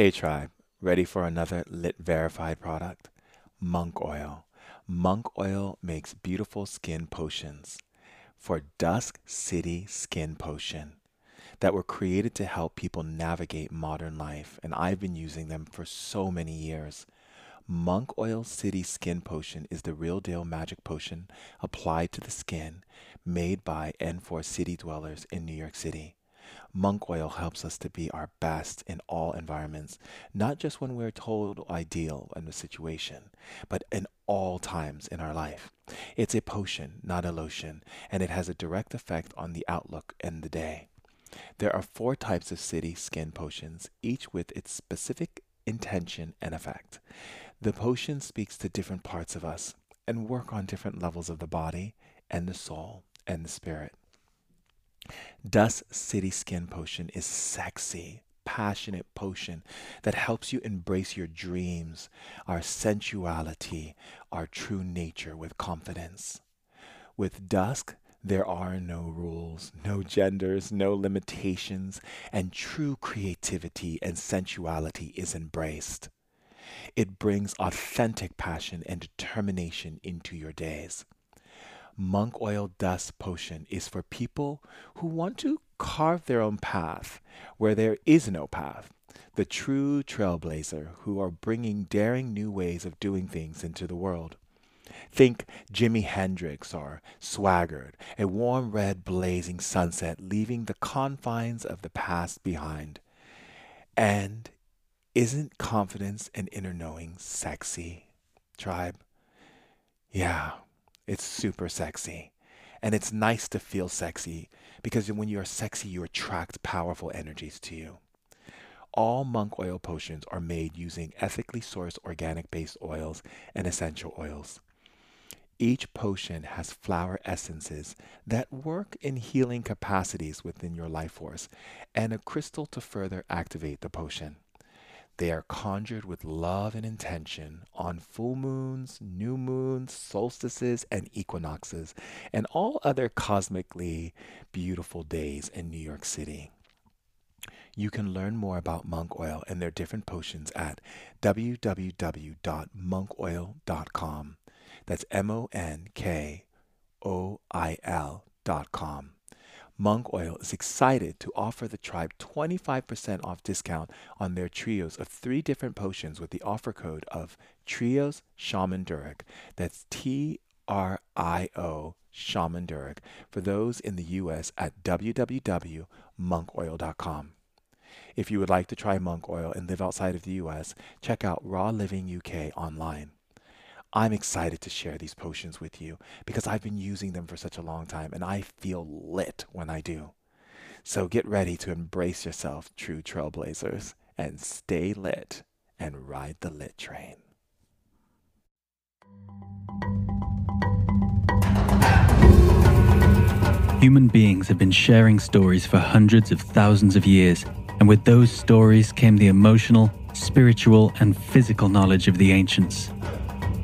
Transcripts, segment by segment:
Hey Tribe, ready for another lit verified product? Monk Oil. Monk Oil makes beautiful skin potions for Dusk City Skin Potion that were created to help people navigate modern life, and I've been using them for so many years. Monk Oil City Skin Potion is the real deal magic potion applied to the skin made by N4 city dwellers in New York City. Monk oil helps us to be our best in all environments, not just when we're told ideal in a situation, but in all times in our life. It's a potion, not a lotion, and it has a direct effect on the outlook and the day. There are four types of city skin potions, each with its specific intention and effect. The potion speaks to different parts of us and work on different levels of the body and the soul and the spirit. Dusk City Skin Potion is sexy, passionate potion that helps you embrace your dreams, our sensuality, our true nature with confidence. With Dusk, there are no rules, no genders, no limitations, and true creativity and sensuality is embraced. It brings authentic passion and determination into your days monk oil dusk potion is for people who want to carve their own path where there is no path. The true trailblazer who are bringing daring new ways of doing things into the world. Think Jimi Hendrix or Swaggart, a warm red blazing sunset leaving the confines of the past behind. And isn't confidence and inner knowing sexy, tribe? Yeah, it's super sexy. And it's nice to feel sexy because when you're sexy, you attract powerful energies to you. All monk oil potions are made using ethically sourced organic based oils and essential oils. Each potion has flower essences that work in healing capacities within your life force and a crystal to further activate the potion. They are conjured with love and intention on full moons, new moons, solstices, and equinoxes, and all other cosmically beautiful days in New York City. You can learn more about monk oil and their different potions at www.monkoil.com. That's M O N K O I L.com. Monk Oil is excited to offer the tribe 25% off discount on their trios of three different potions with the offer code of Trios Shaman Durek. That's T R I O Shaman Durek for those in the US at www.monkoil.com. If you would like to try monk oil and live outside of the US, check out Raw Living UK online. I'm excited to share these potions with you because I've been using them for such a long time and I feel lit when I do. So get ready to embrace yourself, true trailblazers, and stay lit and ride the lit train. Human beings have been sharing stories for hundreds of thousands of years, and with those stories came the emotional, spiritual, and physical knowledge of the ancients.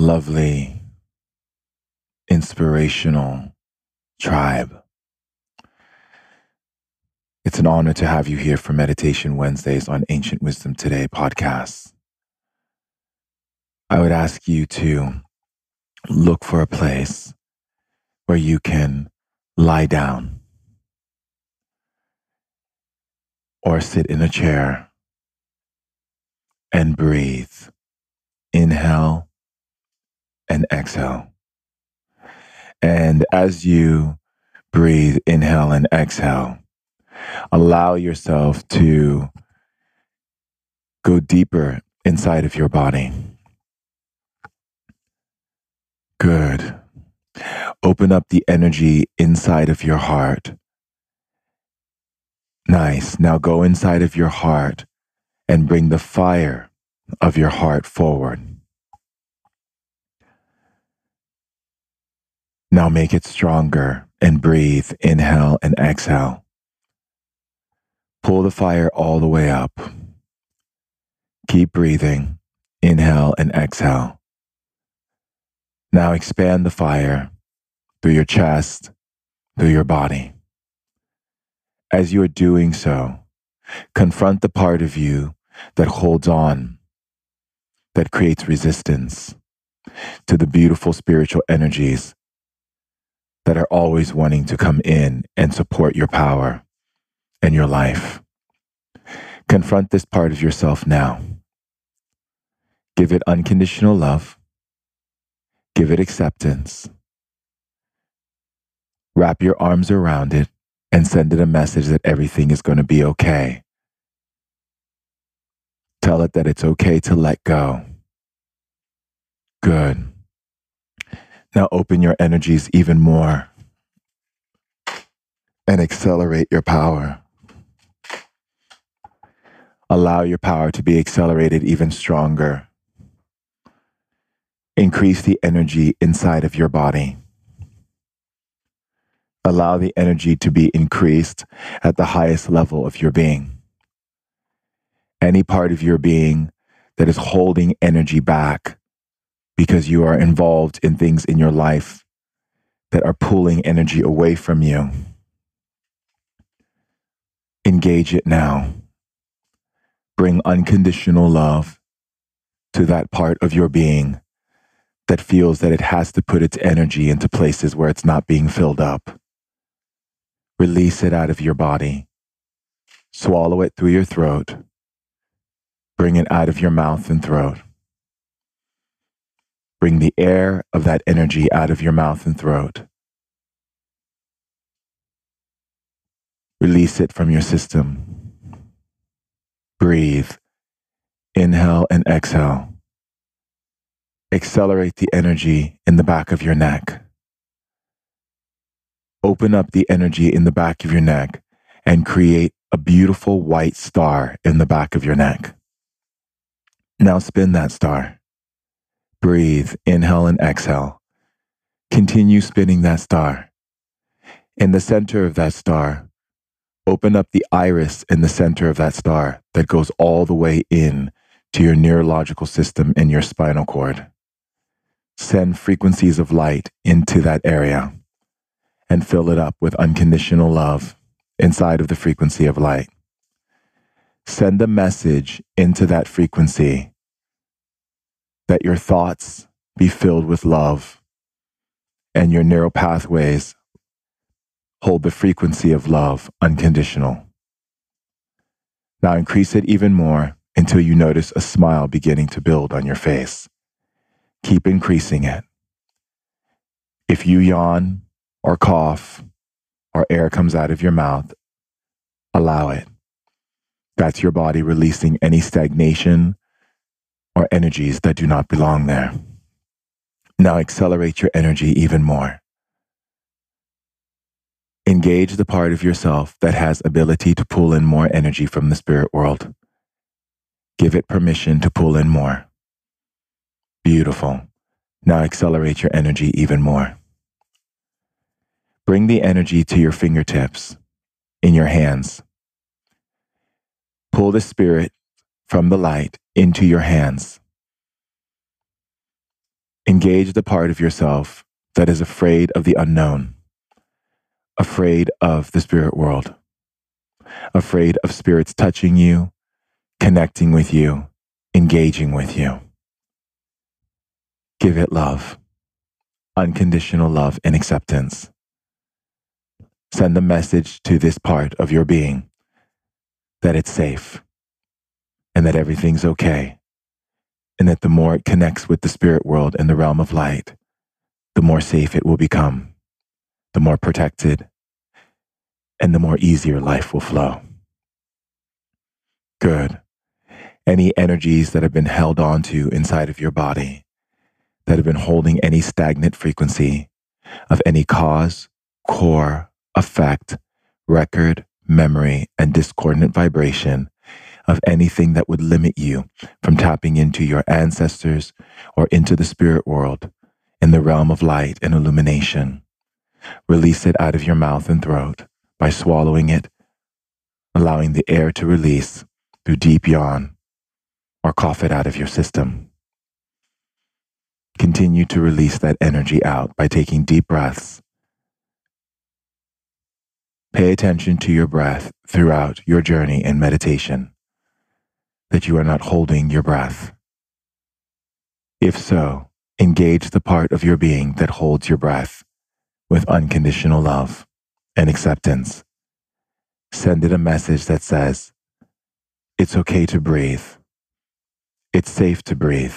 lovely, inspirational tribe. It's an honor to have you here for Meditation Wednesdays on Ancient Wisdom Today podcast. I would ask you to look for a place where you can lie down or sit in a chair and breathe. Inhale and exhale. And as you breathe, inhale and exhale, allow yourself to go deeper inside of your body. Good. Open up the energy inside of your heart. Nice. Now go inside of your heart and bring the fire of your heart forward. Now make it stronger and breathe. Inhale and exhale. Pull the fire all the way up. Keep breathing. Inhale and exhale. Now expand the fire through your chest, through your body. As you are doing so, confront the part of you that holds on, that creates resistance to the beautiful spiritual energies that are always wanting to come in and support your power and your life. Confront this part of yourself now. Give it unconditional love. Give it acceptance. Wrap your arms around it and send it a message that everything is going to be okay. Tell it that it's okay to let go. Good. Now open your energies even more and accelerate your power. Allow your power to be accelerated even stronger. Increase the energy inside of your body. Allow the energy to be increased at the highest level of your being. Any part of your being that is holding energy back because you are involved in things in your life that are pulling energy away from you. Engage it now. Bring unconditional love to that part of your being that feels that it has to put its energy into places where it's not being filled up. Release it out of your body. Swallow it through your throat. Bring it out of your mouth and throat. Bring the air of that energy out of your mouth and throat. Release it from your system. Breathe. Inhale and exhale. Accelerate the energy in the back of your neck. Open up the energy in the back of your neck and create a beautiful white star in the back of your neck. Now spin that star. Breathe, inhale and exhale. Continue spinning that star. In the center of that star, open up the iris in the center of that star that goes all the way in to your neurological system and your spinal cord. Send frequencies of light into that area and fill it up with unconditional love inside of the frequency of light. Send a message into that frequency that your thoughts be filled with love and your narrow pathways hold the frequency of love unconditional. Now increase it even more until you notice a smile beginning to build on your face. Keep increasing it. If you yawn or cough or air comes out of your mouth, allow it. That's your body releasing any stagnation or energies that do not belong there. Now accelerate your energy even more. Engage the part of yourself that has ability to pull in more energy from the spirit world. Give it permission to pull in more. Beautiful. Now accelerate your energy even more. Bring the energy to your fingertips, in your hands. Pull the spirit from the light into your hands. Engage the part of yourself that is afraid of the unknown, afraid of the spirit world, afraid of spirits touching you, connecting with you, engaging with you. Give it love, unconditional love and acceptance. Send a message to this part of your being that it's safe and that everything's okay. And that the more it connects with the spirit world and the realm of light, the more safe it will become, the more protected, and the more easier life will flow. Good. Any energies that have been held onto inside of your body, that have been holding any stagnant frequency of any cause, core, effect, record, memory, and discordant vibration of anything that would limit you from tapping into your ancestors or into the spirit world in the realm of light and illumination. Release it out of your mouth and throat by swallowing it, allowing the air to release through deep yawn, or cough it out of your system. Continue to release that energy out by taking deep breaths. Pay attention to your breath throughout your journey in meditation, that you are not holding your breath. If so, engage the part of your being that holds your breath with unconditional love and acceptance. Send it a message that says, It's okay to breathe. It's safe to breathe.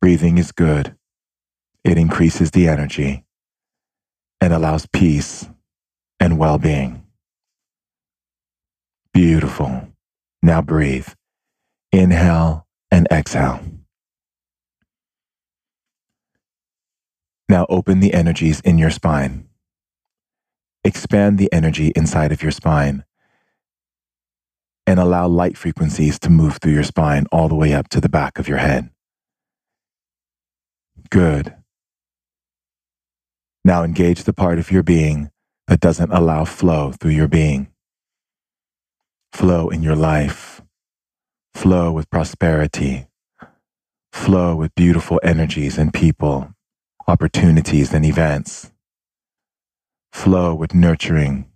Breathing is good. It increases the energy and allows peace and well being. Beautiful. Now breathe. Inhale and exhale. Now open the energies in your spine. Expand the energy inside of your spine and allow light frequencies to move through your spine all the way up to the back of your head. Good. Now engage the part of your being that doesn't allow flow through your being. Flow in your life. Flow with prosperity. Flow with beautiful energies and people opportunities and events. Flow with nurturing.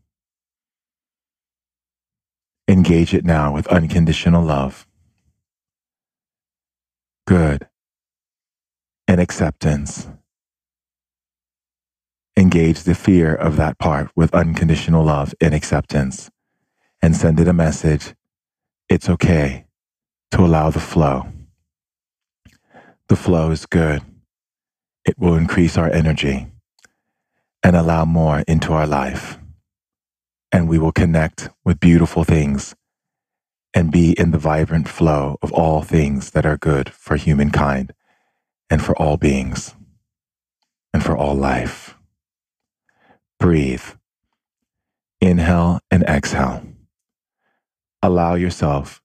Engage it now with unconditional love. Good. And acceptance. Engage the fear of that part with unconditional love and acceptance and send it a message. It's okay to allow the flow. The flow is good it will increase our energy and allow more into our life. And we will connect with beautiful things and be in the vibrant flow of all things that are good for humankind and for all beings and for all life. Breathe. Inhale and exhale. Allow yourself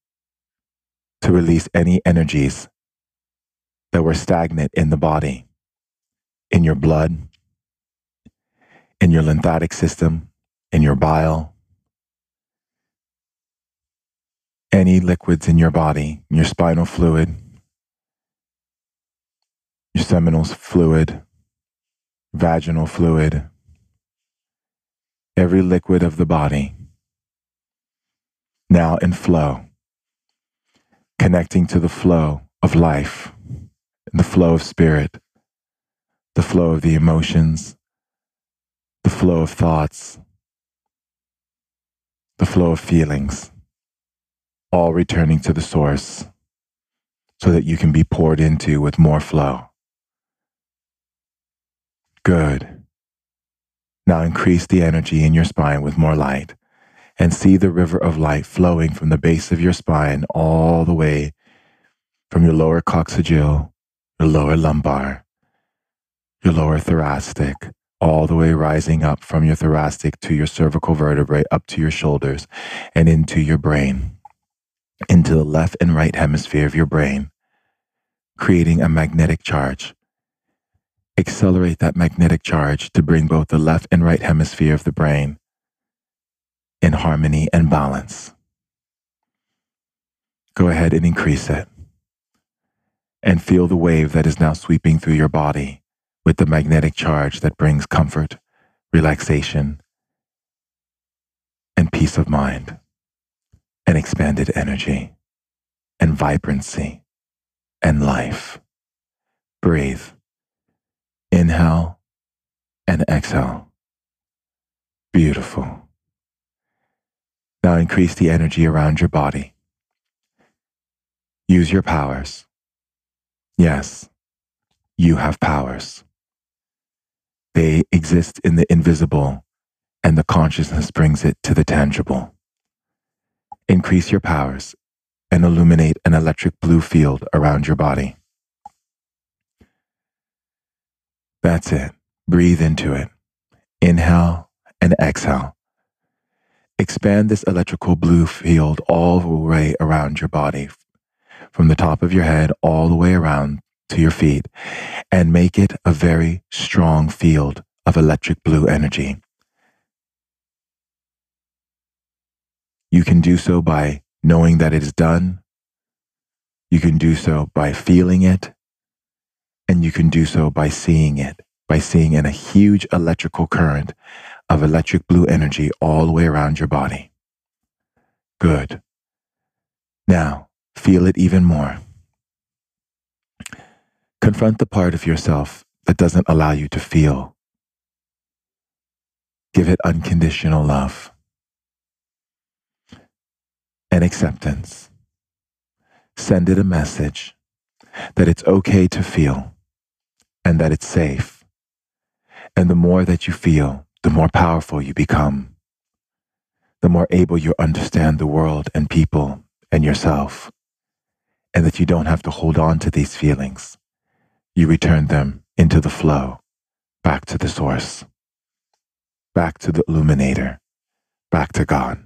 to release any energies that were stagnant in the body in your blood, in your lymphatic system, in your bile, any liquids in your body, your spinal fluid, your seminal fluid, vaginal fluid, every liquid of the body, now in flow, connecting to the flow of life the flow of spirit the flow of the emotions, the flow of thoughts, the flow of feelings, all returning to the source so that you can be poured into with more flow. Good. Now increase the energy in your spine with more light and see the river of light flowing from the base of your spine all the way from your lower coccygeal, your lower lumbar, your lower thoracic, all the way rising up from your thoracic to your cervical vertebrae, up to your shoulders, and into your brain, into the left and right hemisphere of your brain, creating a magnetic charge. Accelerate that magnetic charge to bring both the left and right hemisphere of the brain in harmony and balance. Go ahead and increase it. And feel the wave that is now sweeping through your body with the magnetic charge that brings comfort, relaxation, and peace of mind, and expanded energy, and vibrancy, and life. Breathe. Inhale and exhale. Beautiful. Now increase the energy around your body. Use your powers. Yes, you have powers. They exist in the invisible, and the consciousness brings it to the tangible. Increase your powers and illuminate an electric blue field around your body. That's it. Breathe into it. Inhale and exhale. Expand this electrical blue field all the way around your body, from the top of your head all the way around to your feet, and make it a very strong field of electric blue energy. You can do so by knowing that it is done. You can do so by feeling it. And you can do so by seeing it, by seeing in a huge electrical current of electric blue energy all the way around your body. Good. Now, feel it even more. Confront the part of yourself that doesn't allow you to feel. Give it unconditional love and acceptance. Send it a message that it's okay to feel and that it's safe. And the more that you feel, the more powerful you become, the more able you understand the world and people and yourself, and that you don't have to hold on to these feelings. You return them into the flow, back to the source, back to the illuminator, back to God.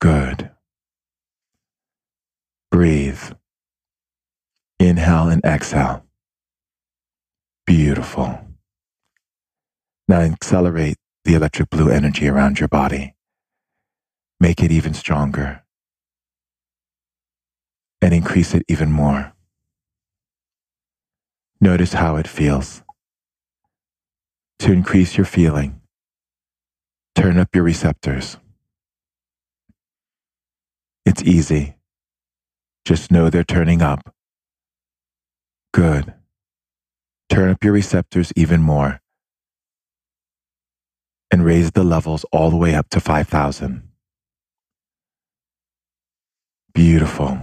Good. Breathe. Inhale and exhale. Beautiful. Now accelerate the electric blue energy around your body. Make it even stronger. And increase it even more. Notice how it feels. To increase your feeling, turn up your receptors. It's easy. Just know they're turning up. Good. Turn up your receptors even more and raise the levels all the way up to 5,000. Beautiful.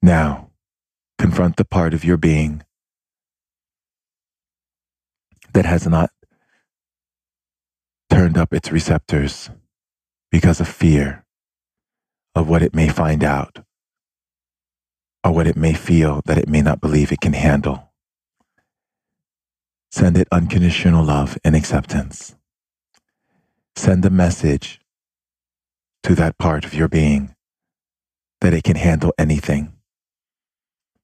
Now, confront the part of your being that has not turned up its receptors because of fear of what it may find out or what it may feel that it may not believe it can handle. Send it unconditional love and acceptance. Send a message to that part of your being that it can handle anything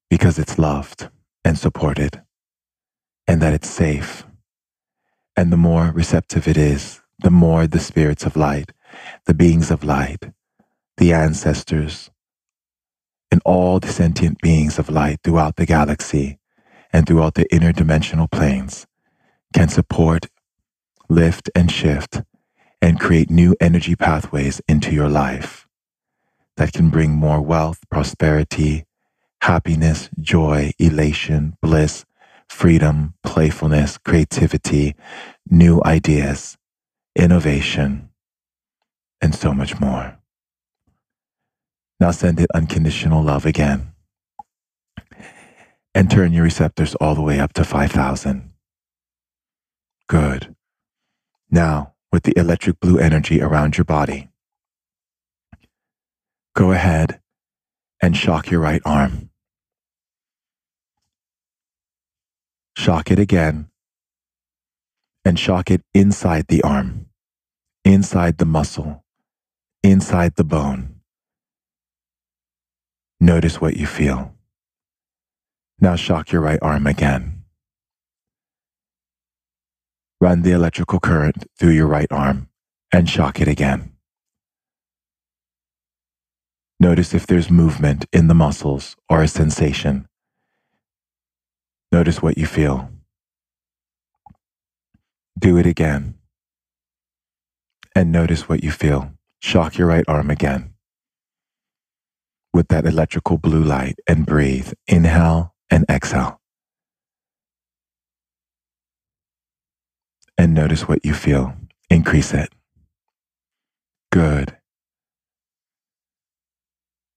because it's loved and supported and that it's safe. And the more receptive it is, the more the spirits of light, the beings of light, the ancestors, and all the sentient beings of light throughout the galaxy and throughout the interdimensional planes can support, lift, and shift and create new energy pathways into your life that can bring more wealth, prosperity, happiness, joy, elation, bliss, freedom, playfulness, creativity, new ideas, innovation, and so much more. Now send it unconditional love again and turn your receptors all the way up to 5,000. Good. Now, with the electric blue energy around your body, go ahead and shock your right arm. Shock it again and shock it inside the arm, inside the muscle, inside the bone. Notice what you feel. Now shock your right arm again. Run the electrical current through your right arm and shock it again. Notice if there's movement in the muscles or a sensation. Notice what you feel. Do it again. And notice what you feel. Shock your right arm again with that electrical blue light and breathe. Inhale and exhale. And notice what you feel. Increase it. Good.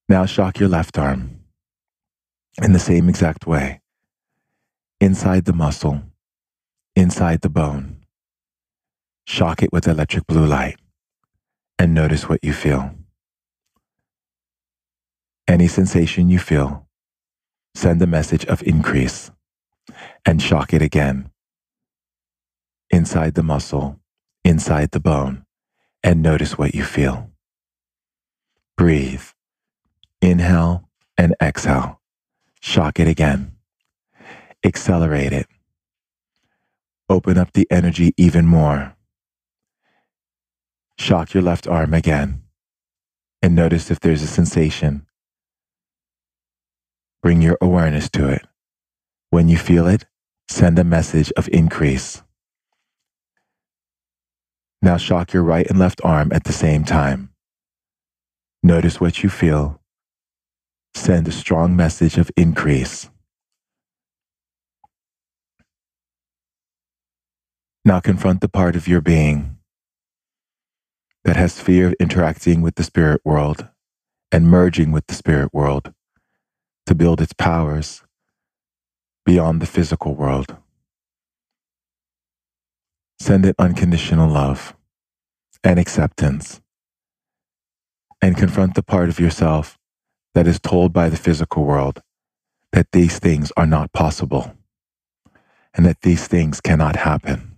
Now shock your left arm in the same exact way. Inside the muscle, inside the bone. Shock it with electric blue light and notice what you feel. Any sensation you feel, send a message of increase and shock it again. inside the muscle, inside the bone, and notice what you feel. Breathe. Inhale and exhale. Shock it again. Accelerate it. Open up the energy even more. Shock your left arm again and notice if there's a sensation. Bring your awareness to it. When you feel it, send a message of increase. Now shock your right and left arm at the same time. Notice what you feel. Send a strong message of increase. Now confront the part of your being that has fear of interacting with the spirit world and merging with the spirit world to build its powers beyond the physical world. Send it unconditional love and acceptance and confront the part of yourself that is told by the physical world that these things are not possible and that these things cannot happen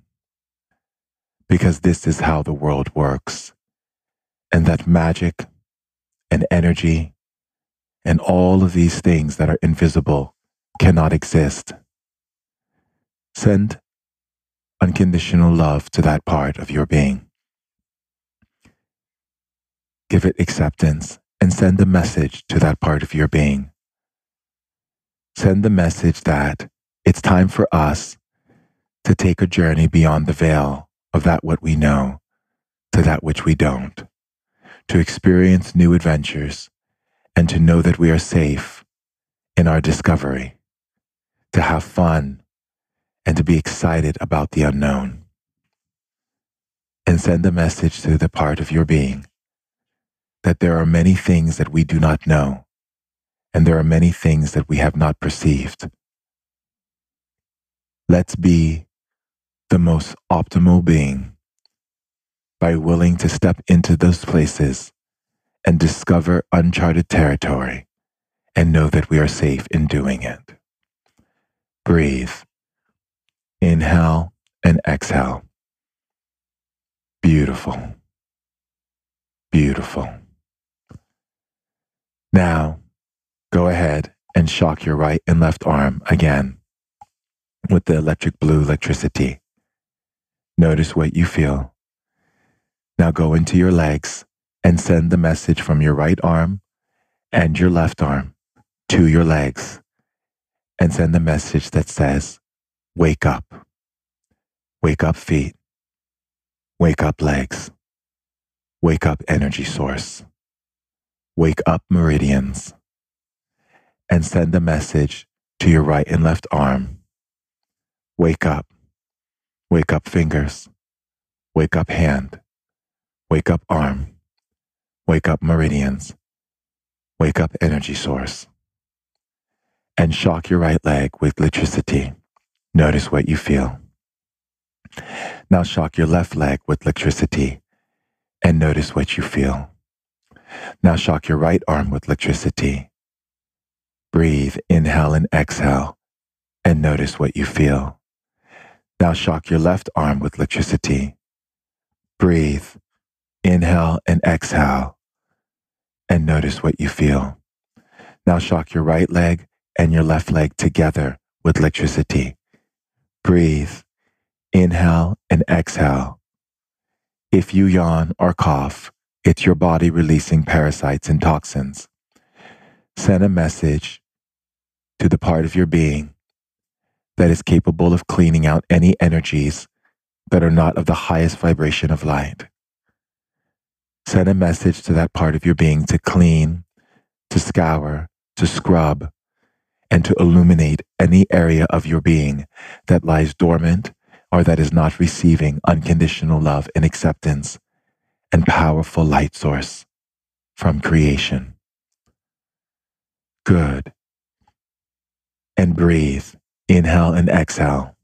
because this is how the world works and that magic and energy and all of these things that are invisible cannot exist. Send unconditional love to that part of your being. Give it acceptance and send a message to that part of your being. Send the message that it's time for us to take a journey beyond the veil of that what we know to that which we don't, to experience new adventures and to know that we are safe in our discovery, to have fun and to be excited about the unknown. And send a message to the part of your being that there are many things that we do not know, and there are many things that we have not perceived. Let's be the most optimal being by willing to step into those places and discover uncharted territory and know that we are safe in doing it. Breathe. Inhale and exhale. Beautiful. Beautiful. Now, go ahead and shock your right and left arm again with the electric blue electricity. Notice what you feel. Now go into your legs and send the message from your right arm and your left arm to your legs and send the message that says, Wake up. Wake up, feet. Wake up, legs. Wake up, energy source. Wake up, meridians. And send a message to your right and left arm. Wake up. Wake up fingers. Wake up hand. Wake up arm. Wake up meridians. Wake up energy source. And shock your right leg with electricity. Notice what you feel. Now shock your left leg with electricity and notice what you feel. Now shock your right arm with electricity. Breathe, inhale and exhale, and notice what you feel. Now shock your left arm with electricity. Breathe, inhale and exhale, and notice what you feel. Now shock your right leg and your left leg together with electricity. Breathe, inhale and exhale. If you yawn or cough, it's your body releasing parasites and toxins. Send a message to the part of your being that is capable of cleaning out any energies that are not of the highest vibration of light. Send a message to that part of your being to clean, to scour, to scrub, and to illuminate any area of your being that lies dormant or that is not receiving unconditional love and acceptance and powerful light source from creation. Good. And breathe Inhale and exhale.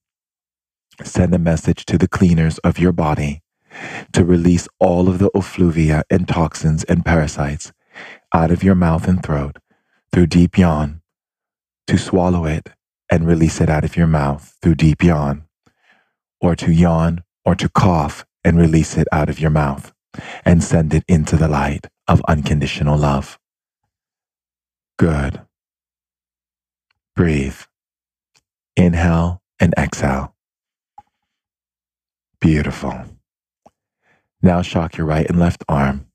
Send a message to the cleaners of your body to release all of the effluvia and toxins and parasites out of your mouth and throat through deep yawn, to swallow it and release it out of your mouth through deep yawn, or to yawn or to cough and release it out of your mouth and send it into the light of unconditional love. Good. Breathe. Inhale and exhale. Beautiful. Now shock your right and left arm.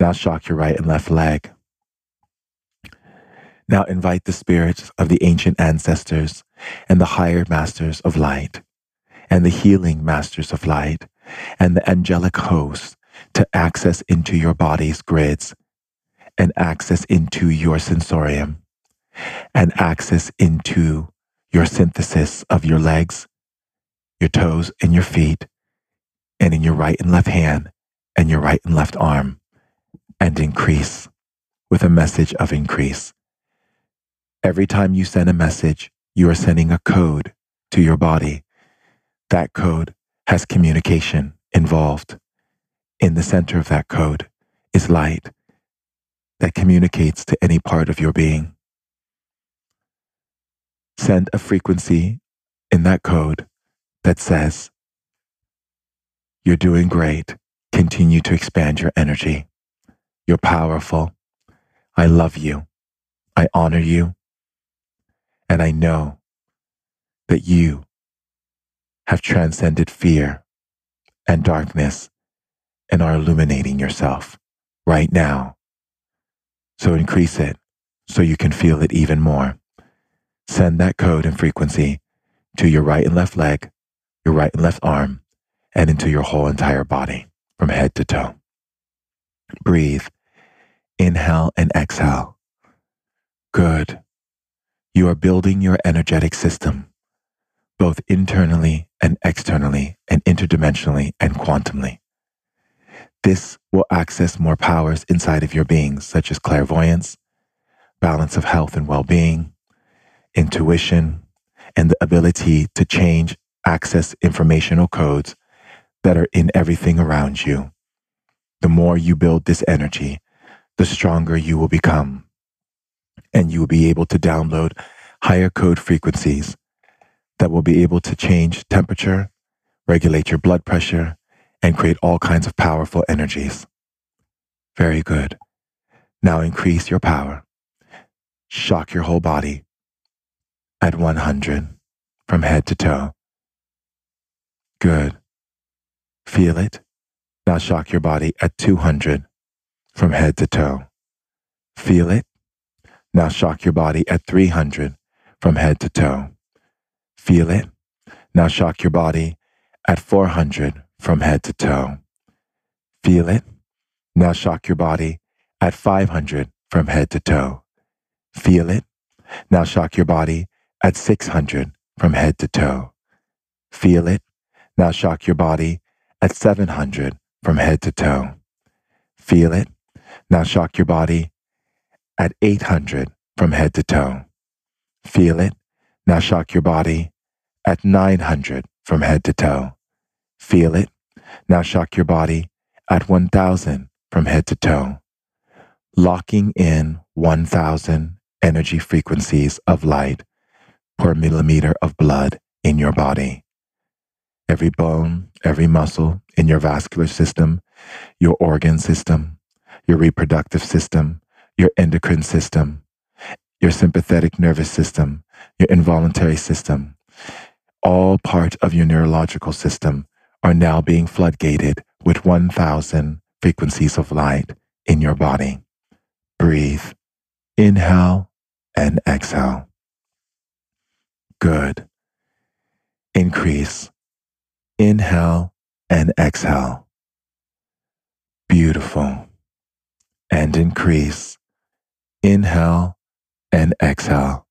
Now shock your right and left leg. Now invite the spirits of the ancient ancestors and the higher masters of light and the healing masters of light and the angelic hosts to access into your body's grids and access into your sensorium and access into your synthesis of your legs, your toes, and your feet, and in your right and left hand and your right and left arm, and increase with a message of increase. Every time you send a message, you are sending a code to your body. That code has communication involved. In the center of that code is light that communicates to any part of your being. Send a frequency in that code that says, You're doing great. Continue to expand your energy. You're powerful. I love you. I honor you. And I know that you have transcended fear and darkness and are illuminating yourself right now. So increase it so you can feel it even more. Send that code and frequency to your right and left leg, your right and left arm, and into your whole entire body from head to toe. Breathe. Inhale and exhale. Good. You are building your energetic system, both internally and externally, and interdimensionally and quantumly. This will access more powers inside of your being, such as clairvoyance, balance of health and well being, intuition, and the ability to change, access informational codes that are in everything around you. The more you build this energy, the stronger you will become. And you will be able to download higher code frequencies that will be able to change temperature, regulate your blood pressure, and create all kinds of powerful energies. Very good. Now increase your power. Shock your whole body at 100 from head to toe. Good. Feel it. Now shock your body at 200 from head to toe. Feel it. Now shock your body at 300 from head to toe. Feel it. Now shock your body at 400 from head to toe. Feel it. Now shock your body at 500 from head to toe. Feel it. Now shock your body at 600 from head to toe. Feel it. Now shock your body at 700 from head to toe. Feel it. Now shock your body at 800 from head to toe. Feel it. Now shock your body at 900 from head to toe. Feel it. Now shock your body at 1000 from head to toe. Locking in 1000 energy frequencies of light per millimeter of blood in your body. Every bone, every muscle in your vascular system, your organ system, your reproductive system, your endocrine system, your sympathetic nervous system, your involuntary system, all part of your neurological system are now being floodgated with 1000 frequencies of light in your body. Breathe. Inhale and exhale. Good. Increase. Inhale and exhale. Beautiful. And increase. Inhale and exhale.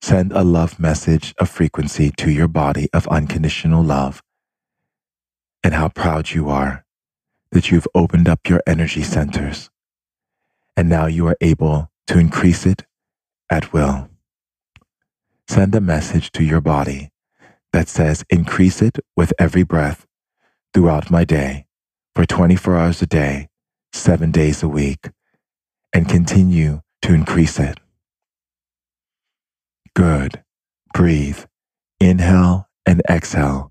Send a love message of frequency to your body of unconditional love and how proud you are that you've opened up your energy centers and now you are able to increase it at will. Send a message to your body that says, increase it with every breath throughout my day for 24 hours a day, seven days a week, and continue to increase it. Good. Breathe. Inhale and exhale,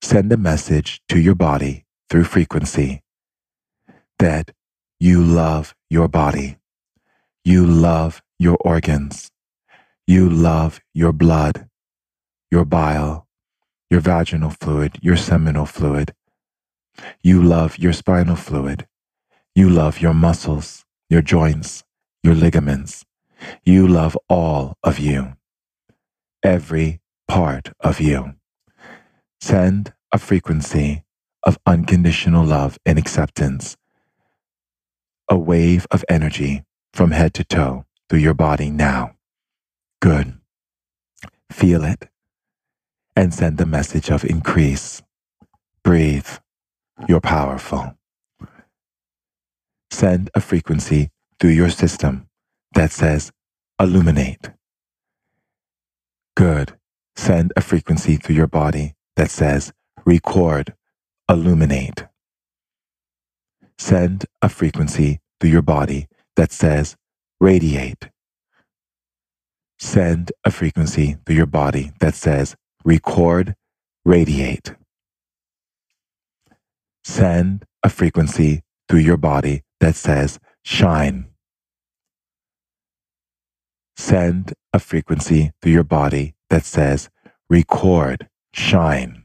send a message to your body through frequency that you love your body. You love your organs. You love your blood, your bile, your vaginal fluid, your seminal fluid. You love your spinal fluid. You love your muscles, your joints, your ligaments. You love all of you, every part of you. Send a frequency of unconditional love and acceptance, a wave of energy from head to toe through your body now. Good. Feel it and send the message of increase. Breathe. You're powerful. Send a frequency through your system that says illuminate. Good. Send a frequency through your body that says record, illuminate. Send a frequency through your body that says radiate. Send a frequency through your body that says record, radiate. Send a frequency through your body that says shine. Send a frequency through your body that says record, shine.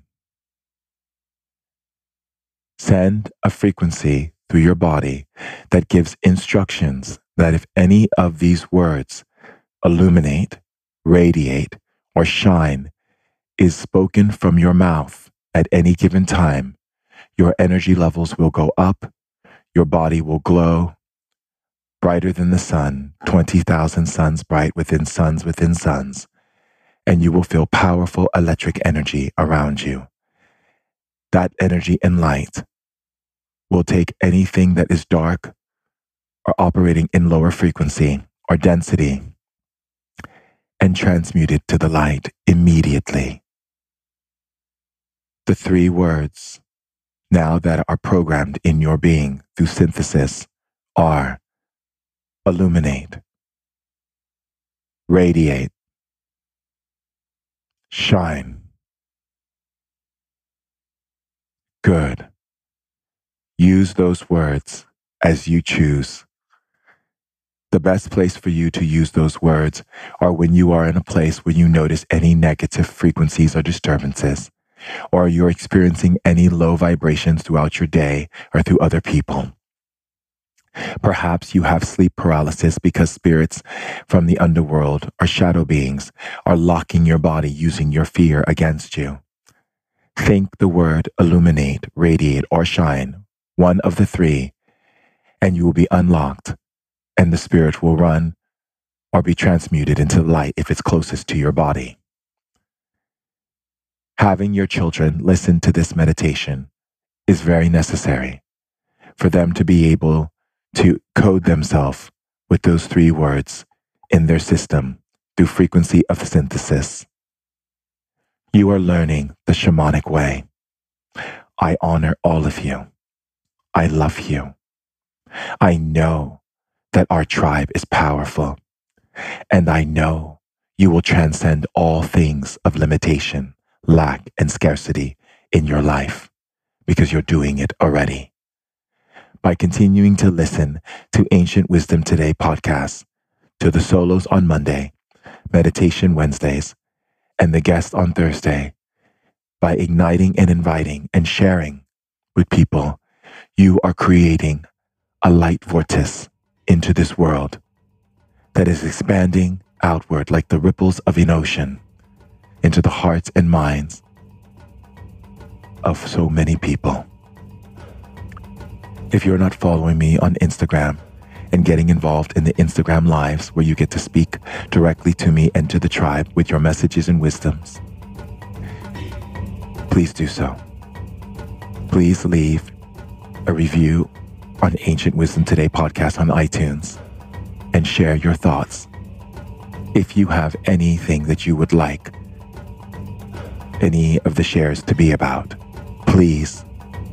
Send a frequency through your body that gives instructions that if any of these words illuminate, radiate, or shine is spoken from your mouth at any given time, your energy levels will go up, your body will glow brighter than the sun, 20,000 suns bright within suns within suns, and you will feel powerful electric energy around you. That energy and light will take anything that is dark or operating in lower frequency or density and transmute it to the light immediately. The three words now that are programmed in your being through synthesis are illuminate, radiate, shine. Good. Use those words as you choose. The best place for you to use those words are when you are in a place where you notice any negative frequencies or disturbances, or you're experiencing any low vibrations throughout your day or through other people. Perhaps you have sleep paralysis because spirits from the underworld or shadow beings are locking your body using your fear against you. Think the word illuminate, radiate, or shine, one of the three, and you will be unlocked and the spirit will run or be transmuted into light if it's closest to your body. Having your children listen to this meditation is very necessary for them to be able to code themselves with those three words in their system through frequency of synthesis. You are learning the shamanic way. I honor all of you. I love you. I know that our tribe is powerful. And I know you will transcend all things of limitation, lack, and scarcity in your life because you're doing it already. By continuing to listen to Ancient Wisdom Today podcasts, to the solos on Monday, meditation Wednesdays, and the guest on Thursday, by igniting and inviting and sharing with people, you are creating a light vortex into this world that is expanding outward like the ripples of an ocean into the hearts and minds of so many people. If you're not following me on Instagram and getting involved in the Instagram lives where you get to speak directly to me and to the tribe with your messages and wisdoms, please do so. Please leave a review on Ancient Wisdom Today podcast on iTunes and share your thoughts. If you have anything that you would like any of the shares to be about, please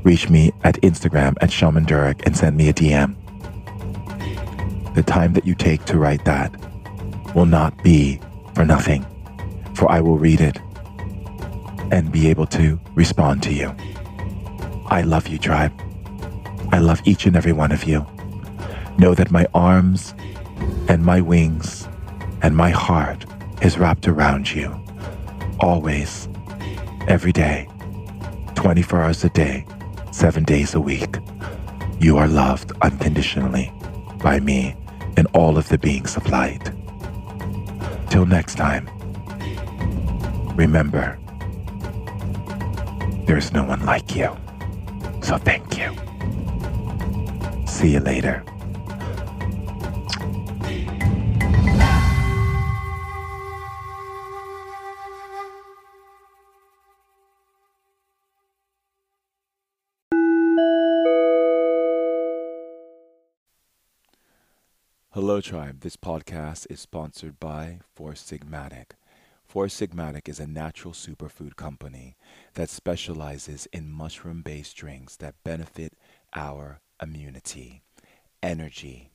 reach me at Instagram at Shaman Durek and send me a DM. The time that you take to write that will not be for nothing, for I will read it and be able to respond to you. I love you, tribe. I love each and every one of you. Know that my arms and my wings and my heart is wrapped around you. Always, every day, 24 hours a day, seven days a week. You are loved unconditionally by me and all of the beings of light. Till next time, remember, there's no one like you. So thank you. See you later. Hello, Tribe. This podcast is sponsored by Four Sigmatic. Four Sigmatic is a natural superfood company that specializes in mushroom based drinks that benefit our immunity, energy,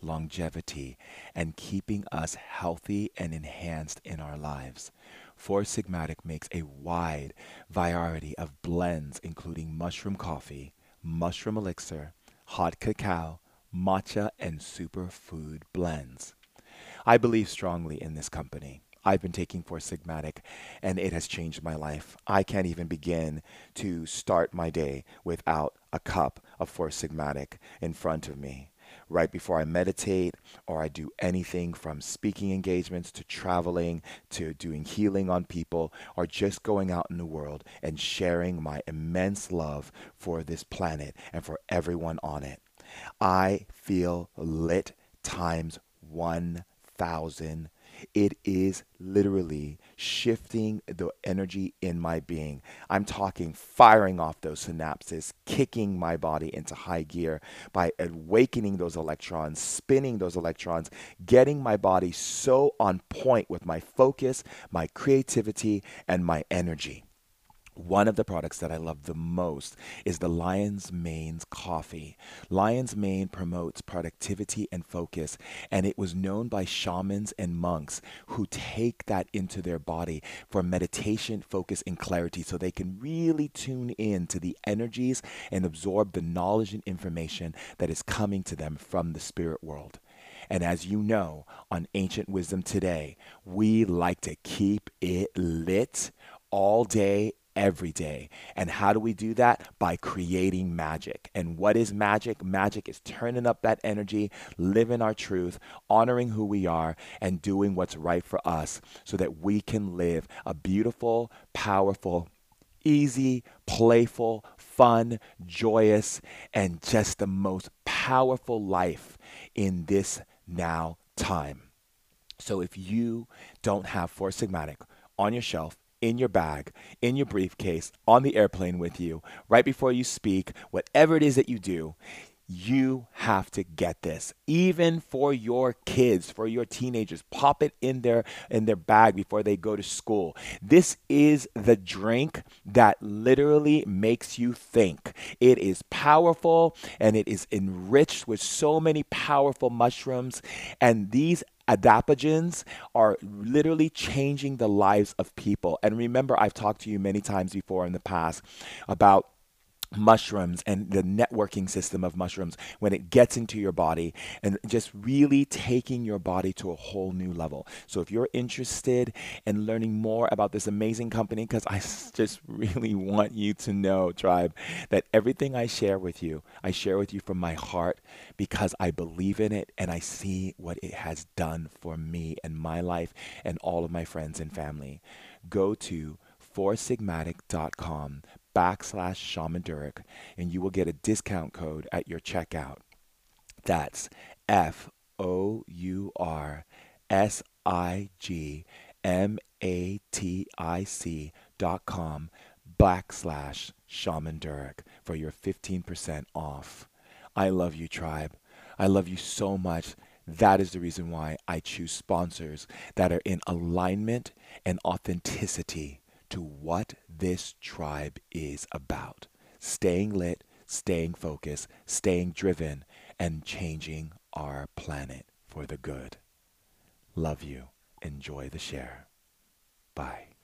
longevity, and keeping us healthy and enhanced in our lives. Four Sigmatic makes a wide variety of blends, including mushroom coffee, mushroom elixir, hot cacao, matcha, and superfood blends. I believe strongly in this company. I've been taking Four Sigmatic and it has changed my life. I can't even begin to start my day without a cup of Four Sigmatic in front of me. Right before I meditate or I do anything from speaking engagements to traveling to doing healing on people or just going out in the world and sharing my immense love for this planet and for everyone on it. I feel lit times 1,000. It is literally shifting the energy in my being. I'm talking firing off those synapses, kicking my body into high gear by awakening those electrons, spinning those electrons, getting my body so on point with my focus, my creativity, and my energy. One of the products that I love the most is the Lion's Mane's coffee. Lion's Mane promotes productivity and focus, and it was known by shamans and monks who take that into their body for meditation, focus, and clarity so they can really tune in to the energies and absorb the knowledge and information that is coming to them from the spirit world. And as you know, on Ancient Wisdom today, we like to keep it lit all day, every day. And how do we do that? By creating magic. And what is magic? Magic is turning up that energy, living our truth, honoring who we are, and doing what's right for us so that we can live a beautiful, powerful, easy, playful, fun, joyous, and just the most powerful life in this now time. So if you don't have Four Sigmatic on your shelf, in your bag, in your briefcase, on the airplane with you, right before you speak, whatever it is that you do, you have to get this. Even for your kids for your teenagers pop it in their in their bag before they go to school. This is the drink that literally makes you think. It is powerful and it is enriched with so many powerful mushrooms. And these adaptogens are literally changing the lives of people. And remember, I've talked to you many times before in the past about mushrooms and the networking system of mushrooms when it gets into your body and just really taking your body to a whole new level. So if you're interested in learning more about this amazing company because I just really want you to know tribe that everything I share with you, I share with you from my heart because I believe in it and I see what it has done for me and my life and all of my friends and family. Go to foursigmatic.com backslash shaman Durek, and you will get a discount code at your checkout. That's F O U R S I G M A T I C dot com backslash shaman Durek for your 15% off. I love you, tribe. I love you so much. That is the reason why I choose sponsors that are in alignment and authenticity to what this tribe is about staying lit, staying focused, staying driven, and changing our planet for the good. Love you. Enjoy the share. Bye.